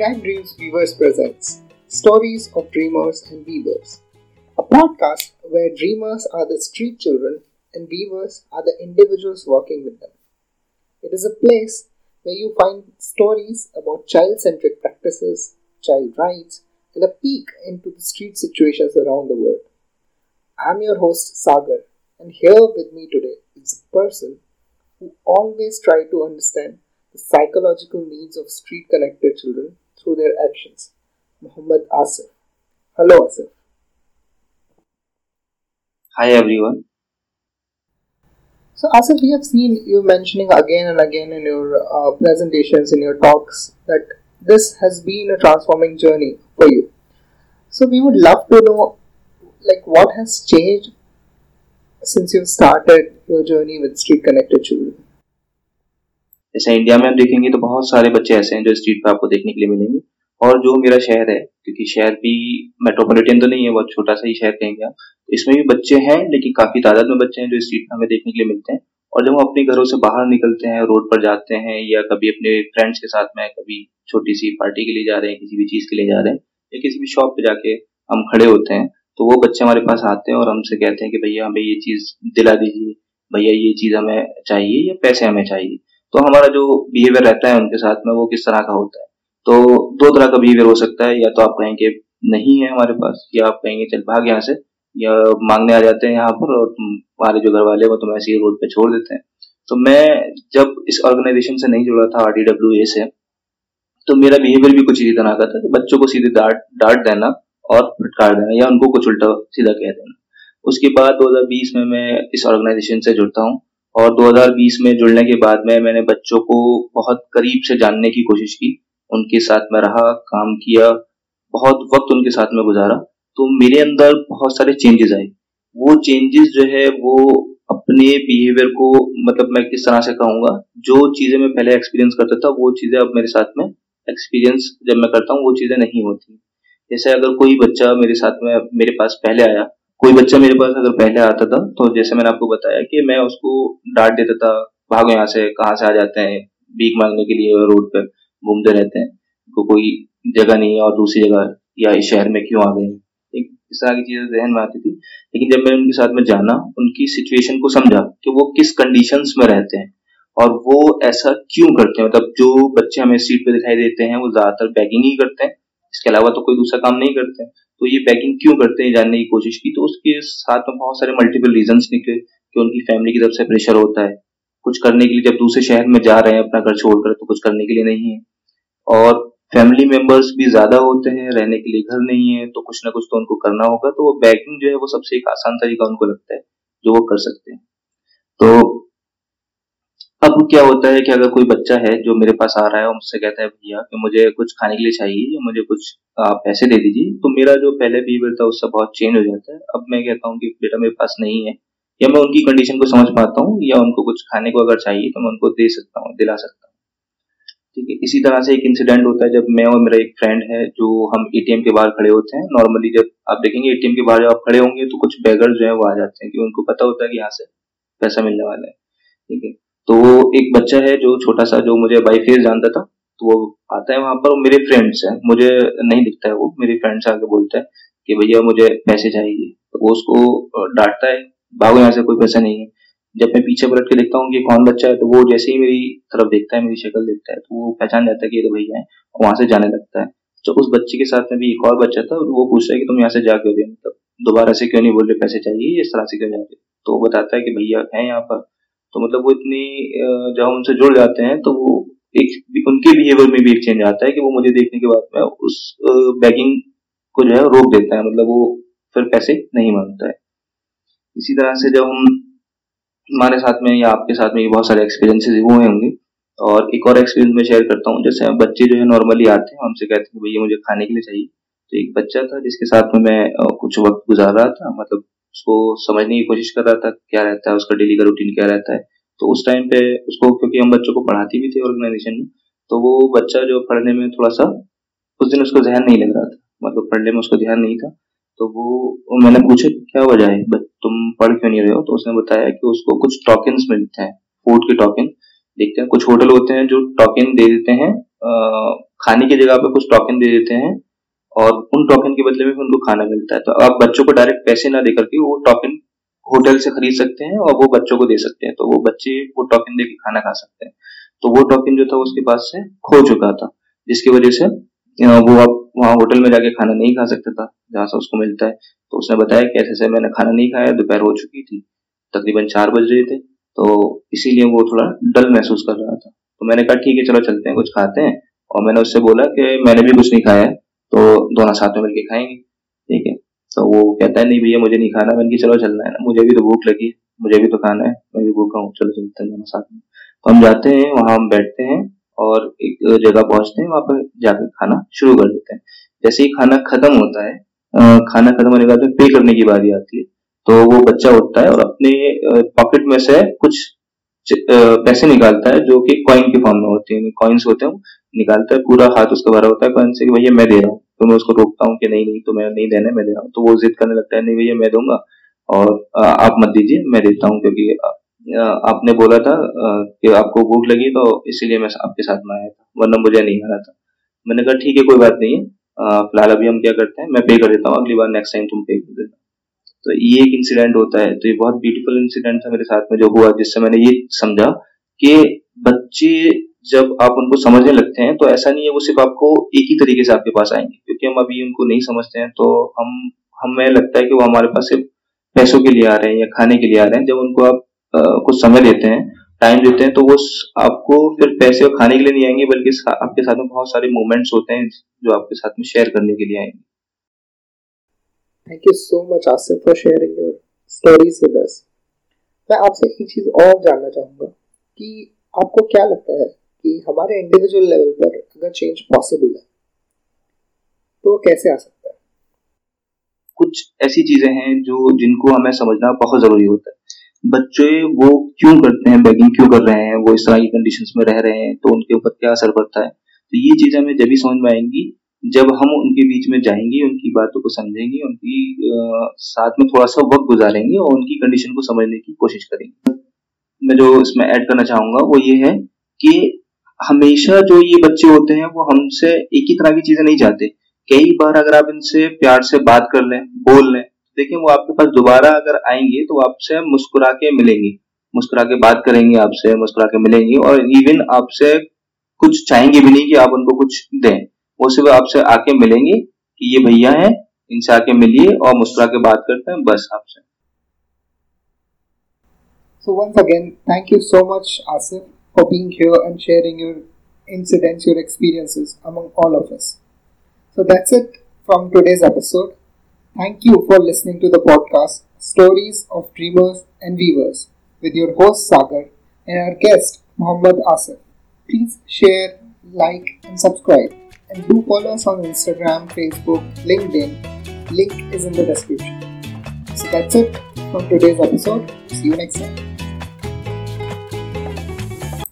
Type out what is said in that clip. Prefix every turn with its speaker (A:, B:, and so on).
A: Cat Dreams Weavers presents Stories of Dreamers and Weavers, a podcast where dreamers are the street children and weavers are the individuals working with them. It is a place where you find stories about child centric practices, child rights, and a peek into the street situations around the world. I'm your host Sagar, and here with me today is a person who always try to understand the psychological needs of street connected children through their actions. Muhammad Asif. Hello Asif.
B: Hi everyone.
A: So Asif, we have seen you mentioning again and again in your uh, presentations, in your talks, that this has been a transforming journey for you. So we would love to know, like, what has changed since you started your journey with Street Connected Children.
B: जैसे India में हम देखेंगे तो बहुत सारे बच्चे ऐसे हैं जो स्ट्रीट पे आपको देखने के लिए मिलेंगे। और जो मेरा शहर है, क्योंकि शहर भी मेट्रोपॉलिटन तो नहीं है, बहुत छोटा सा ही शहर कहेंगे आप इसमें भी बच्चे हैं, लेकिन काफ़ी तादाद में बच्चे हैं जो स्ट्रीट पे हमें देखने के लिए मिलते हैं। और जब हम अपने घरों से बाहर निकलते हैं, रोड पर जाते हैं, या कभी अपने फ्रेंड्स के साथ में कभी छोटी सी पार्टी के लिए जा रहे हैं, किसी भी चीज़ के लिए जा रहे हैं, या किसी भी शॉप पे जाके हम खड़े होते हैं तो वो बच्चे हमारे पास आते हैं और हमसे कहते हैं कि भैया हमें ये चीज़ दिला दीजिए, भैया ये चीज़ हमें चाहिए या पैसे हमें चाहिए। तो हमारा जो बिहेवियर रहता है उनके साथ में वो किस तरह का होता है? तो दो तरह का बिहेवियर हो सकता है, या तो आप कहेंगे नहीं है हमारे पास, या आप कहेंगे, चल, भाग यहाँ से, या मांगने आ जाते हैं यहाँ पर और हमारे जो घर वाले वो तुम ऐसे ही रोड पे छोड़ देते हैं। तो मैं जब इस ऑर्गेनाइजेशन से नहीं जुड़ा था आर ए से तो मेरा बिहेवियर भी कुछ इसी तरह का था कि बच्चों को सीधे डांट डांट देना और फटकार देना, या उनको कुछ उल्टा सीधा कह देना। उसके बाद 2020 में मैं इस ऑर्गेनाइजेशन से जुड़ता हूँ। और 2020 में जुड़ने के बाद में मैंने बच्चों को बहुत करीब से जानने की कोशिश की। उनके साथ में रहा, काम किया, बहुत वक्त उनके साथ में गुजारा। तो मेरे अंदर बहुत सारे चेंजेस आए। वो चेंजेस जो है, वो अपने बिहेवियर को मतलब मैं किस तरह से कहूँगा, जो चीज़ें मैं पहले एक्सपीरियंस करता था, वो चीज़ें अब मेरे साथ में एक्सपीरियंस जब मैं करता हूँ, वो चीज़ें नहीं होती। जैसे अगर कोई बच्चा मेरे साथ में, मेरे पास पहले आया कोई बच्चा मेरे पास अगर पहले आता था तो जैसे मैंने आपको बताया कि मैं उसको डांट देता था, भागो यहाँ से, कहाँ से आ जाते हैं, भीख मांगने के लिए रोड पर घूमते रहते हैं को कोई जगह नहीं है और दूसरी जगह या इस शहर में क्यों आ गए? एक इस तरह की चीज़ें जहन में आती थी, लेकिन जब मैं उनके साथ में जाना, उनकी सिचुएशन को समझा कि वो किस कंडीशन में रहते हैं और वो ऐसा क्यों करते हैं? मतलब जो बच्चे हमें सीट पे दिखाई देते हैं, वो ज़्यादातर बैगिंग ही करते हैं इसके अलावा तो कोई दूसरा काम नहीं करते। तो ये बैगिंग क्यों करते हैं जानने की कोशिश की? तो उसके साथ में बहुत सारे मल्टीपल रीजन निकले कि उनकी फैमिली की तरफ़ से प्रेशर होता है। कुछ करने के लिए जब दूसरे शहर में जा रहे हैं अपना घर छोड़कर तो कुछ करने के लिए नहीं है। और फैमिली मेंबर्स भी ज़्यादा होते हैं, रहने के लिए घर नहीं है तो कुछ ना कुछ तो उनको करना होगा। तो वो बैकिंग जो है वो सबसे एक आसान तरीका उनको लगता है, जो वो कर सकते हैं। तो अब क्या होता है कि अगर कोई बच्चा है जो मेरे पास आ रहा है और मुझसे कहता है, भैया, कि मुझे कुछ खाने के लिए चाहिए, या मुझे कुछ आप पैसे दे दीजिए तो मेरा जो पहले बिहेवियर था उससे बहुत चेंज हो जाता है। अब मैं कहता हूँ कि, बेटा, मेरे पास नहीं है। या मैं उनकी कंडीशन को समझ पाता हूँ, या उनको कुछ खाने को अगर चाहिए तो मैं उनको दे सकता हूँ, दिला सकता हूँ। ठीक है? इसी तरह से एक इंसिडेंट होता है जब मैं और मेरा एक फ्रेंड है, जो हम एटीएम के बाहर खड़े होते हैं। नॉर्मली जब आप देखेंगे एटीएम के बाहर जब आप खड़े होंगे तो कुछ बैगर जो है वो आ जाते हैं, कि उनको पता होता है कि यहाँ से पैसा मिलने वाला है। ठीक है? तो वो एक बच्चा है जो छोटा सा, जो मुझे बाई फेस जानता था तो वो आता है वहाँ पर मेरे फ्रेंड्स हैं। मुझे नहीं दिखता है वो, मेरे फ्रेंड्स आके बोलता है कि भैया मुझे पैसे चाहिए। तो वो उसको डांटता है, भागो यहाँ से, कोई पैसा नहीं है। जब मैं पीछे पलट के देखता हूँ कि कौन बच्चा है तो वो जैसे ही मेरी तरफ़ देखता है, मेरी शक्ल देखता है तो वो पहचान जाता है कि ये तो भैया है, वहाँ से जाने लगता है। तो उस बच्चे के साथ में भी एक और बच्चा था, वो पूछ रहा है कि तुम यहाँ से जा क्यों मतलब दोबारा से क्यों नहीं बोल रहे, पैसे चाहिए, इस तरह से क्यों जाते तो वो बताता है कि भैया है यहाँ पर। तो मतलब वो इतनी जब हम उनसे जुड़ जाते हैं तो वो एक उनके बिहेवियर में भी एक चेंज आता है कि वो मुझे देखने के बाद में उस बैगिंग को जो है रोक देता है। मतलब वो फिर पैसे नहीं माँगता है। इसी तरह से जब हम हमारे साथ में या आपके साथ में बहुत सारे एक्सपीरियंसेस हुए होंगे, और एक और एक्सपीरियंस मैं शेयर करता हूँ। जैसे बच्चे जो है नॉर्मली आते हैं, हमसे कहते हैं भैया, मुझे खाने के लिए चाहिए। तो एक बच्चा था जिसके साथ में मैं कुछ वक्त गुजार रहा था। मतलब उसको समझने की कोशिश कर रहा था क्या रहता है, उसका डेली का रूटीन क्या रहता है। तो उस टाइम पे उसको, क्योंकि हम बच्चों को पढ़ाती भी थे ऑर्गेनाइजेशन में तो वो बच्चा जो पढ़ने में थोड़ा सा उस दिन उसको ध्यान नहीं लग रहा था। मतलब पढ़ने में उसको ध्यान नहीं था। तो वो, मैंने पूछा क्या वजह है? तुम पढ़ क्यों नहीं रहे हो? तो उसने बताया कि उसको कुछ टॉकन्स मिलते हैं फ़ूड के टॉकन देखते हैं, कुछ होटल होते हैं जो टॉकन दे देते हैं खाने की जगह पे कुछ टोकन दे देते हैं और उन टोकन के बदले में भी उनको खाना मिलता है। तो आप बच्चों को डायरेक्ट पैसे ना देकर के वो टोकन होटल से खरीद सकते हैं और वो बच्चों को दे सकते हैं। तो वो बच्चे वो टोकन दे के खाना खा सकते हैं। तो वो टोकन जो था उसके पास से खो चुका था, जिसकी वजह से वो अब वहाँ होटल में जाके खाना नहीं खा सकता था, जहाँ से उसको मिलता है। तो उसने बताया कि ऐसे ऐसे मैंने खाना नहीं खाया, दोपहर हो चुकी थी, तकरीबन चार बज रहे थे। तो इसीलिए वो थोड़ा डल महसूस कर रहा था। तो मैंने कहा, ठीक है, चलो चलते हैं, कुछ खाते हैं। और मैंने उससे बोला कि, मैंने भी कुछ नहीं खाया है। तो दोनों साथ में मिलकर खाएँगे, ठीक है? तो वो कहता है, नहीं भैया, मुझे नहीं खाना। मैंने चलो, चलना है ना। मुझे भी तो भूख लगी मुझे भी तो खाना है। मैं भी भूखा हूँ। चलो, चलते हैं दोनों साथ में। तो हम जाते हैं, वहाँ हम बैठते हैं और एक जगह पहुँचते हैं, वहाँ पर जाकर खाना शुरू कर देते हैं। जैसे ही खाना खत्म होता है खाना खत्म होने के बाद पे करने की बारी आती है। तो वो बच्चा उठता है और अपने पॉकेट में से कुछ पैसे निकालता है जो कि कॉइन के फॉर्म में होते हैं। कॉइन्स होते हैं निकालता है, पूरा हाथ उसका भरा होता है कॉइन से कि भैया मैं दे रहा हूँ। तो मैं उसको रोकता हूँ कि नहीं नहीं तो मैं नहीं देना, मैं दे रहा हूँ। तो वो जिद करने लगता है, नहीं भैया, मैं दूँगा। और आप मत दीजिए, मैं देता हूँ, क्योंकि आपने बोला था कि आपको भूख लगी तो इसीलिए मैं आपके साथ में आया था, वरना मुझे नहीं आ रहा था। मैंने कहा, ठीक है, कोई बात नहीं है। फ़िलहाल अभी हम क्या करते हैं, मैं पे कर देता हूँ, अगली बार नेक्स्ट टाइम तुम पे कर देना। तो ये एक इंसिडेंट होता है तो ये बहुत ब्यूटीफुल इंसिडेंट था मेरे साथ में, जो हुआ, जिससे मैंने ये समझा कि बच्चे जब आप उनको समझने लगते हैं तो ऐसा नहीं है वो सिर्फ़ आपको एक ही तरीके से आपके पास आएँगे। क्योंकि हम अभी उनको नहीं समझते हैं तो हम, हमें लगता है कि वो हमारे पास सिर्फ़ पैसों के लिए आ रहे हैं या खाने के लिए आ रहे हैं। जब उनको आप कुछ समय देते हैं, टाइम देते हैं तो वो आपको फिर पैसे और खाने के लिए नहीं आएँगे, बल्कि आपके साथ में बहुत सारे मोमेंट्स होते हैं, जो आपके साथ में शेयर करने के लिए आएँगे।
A: Thank you so much Asif for sharing your stories with us मैं आपसे एक चीज़ और जानना चाहूँगा कि आपको क्या लगता है कि हमारे इंडिविजुअल लेवल पर अगर चेंज पॉसिबल है तो कैसे आ सकता है?
B: कुछ ऐसी चीज़ें हैं जो जिनको हमें समझना बहुत ज़रूरी होता है। बच्चे वो क्यों करते हैं बैगिंग क्यों कर रहे हैं वो इस तरह की कंडीशंस में रह रहे हैं तो उनके ऊपर क्या असर पड़ता है? तो ये चीज़ें हमें जब भी समझ में आएँगी जब हम उनके बीच में जाएँगे उनकी बातों को समझेंगे उनकी आ, साथ में थोड़ा सा वक्त गुजारेंगे और उनकी कंडीशन को समझने की कोशिश करेंगे। मैं जो इसमें ऐड करना चाहूँगा वो ये है कि हमेशा जो ये बच्चे होते हैं वो हमसे एक ही तरह की चीज़ें नहीं चाहते। कई बार अगर आप इनसे प्यार से बात कर लें बोल लें देखिए वो आपके पास दोबारा अगर आएँगे तो आपसे मुस्कुरा के मिलेंगे। मुस्कुरा के बात करेंगे आपसे मुस्कुरा के मिलेंगे और इवन आपसे कुछ चाहेंगे भी नहीं कि आप उनको कुछ दें। वो सिर्फ़ आपसे आके मिलेंगे कि ये भैया हैं इनसे आके मिलिए और मुस्कुरा के बात करते हैं बस आपसे।
A: So once again, thank you so much, Asif, for being here and sharing your incidents, your experiences among all of us. So that's it from today's episode. Thank you for listening to the podcast Stories of Dreamers and Weavers with your host Sagar and our guest Muhammad Asif. Please share, like, and subscribe and do follow us on Instagram, Facebook, LinkedIn. Link is in the description. So that's it from today's episode. See you next time.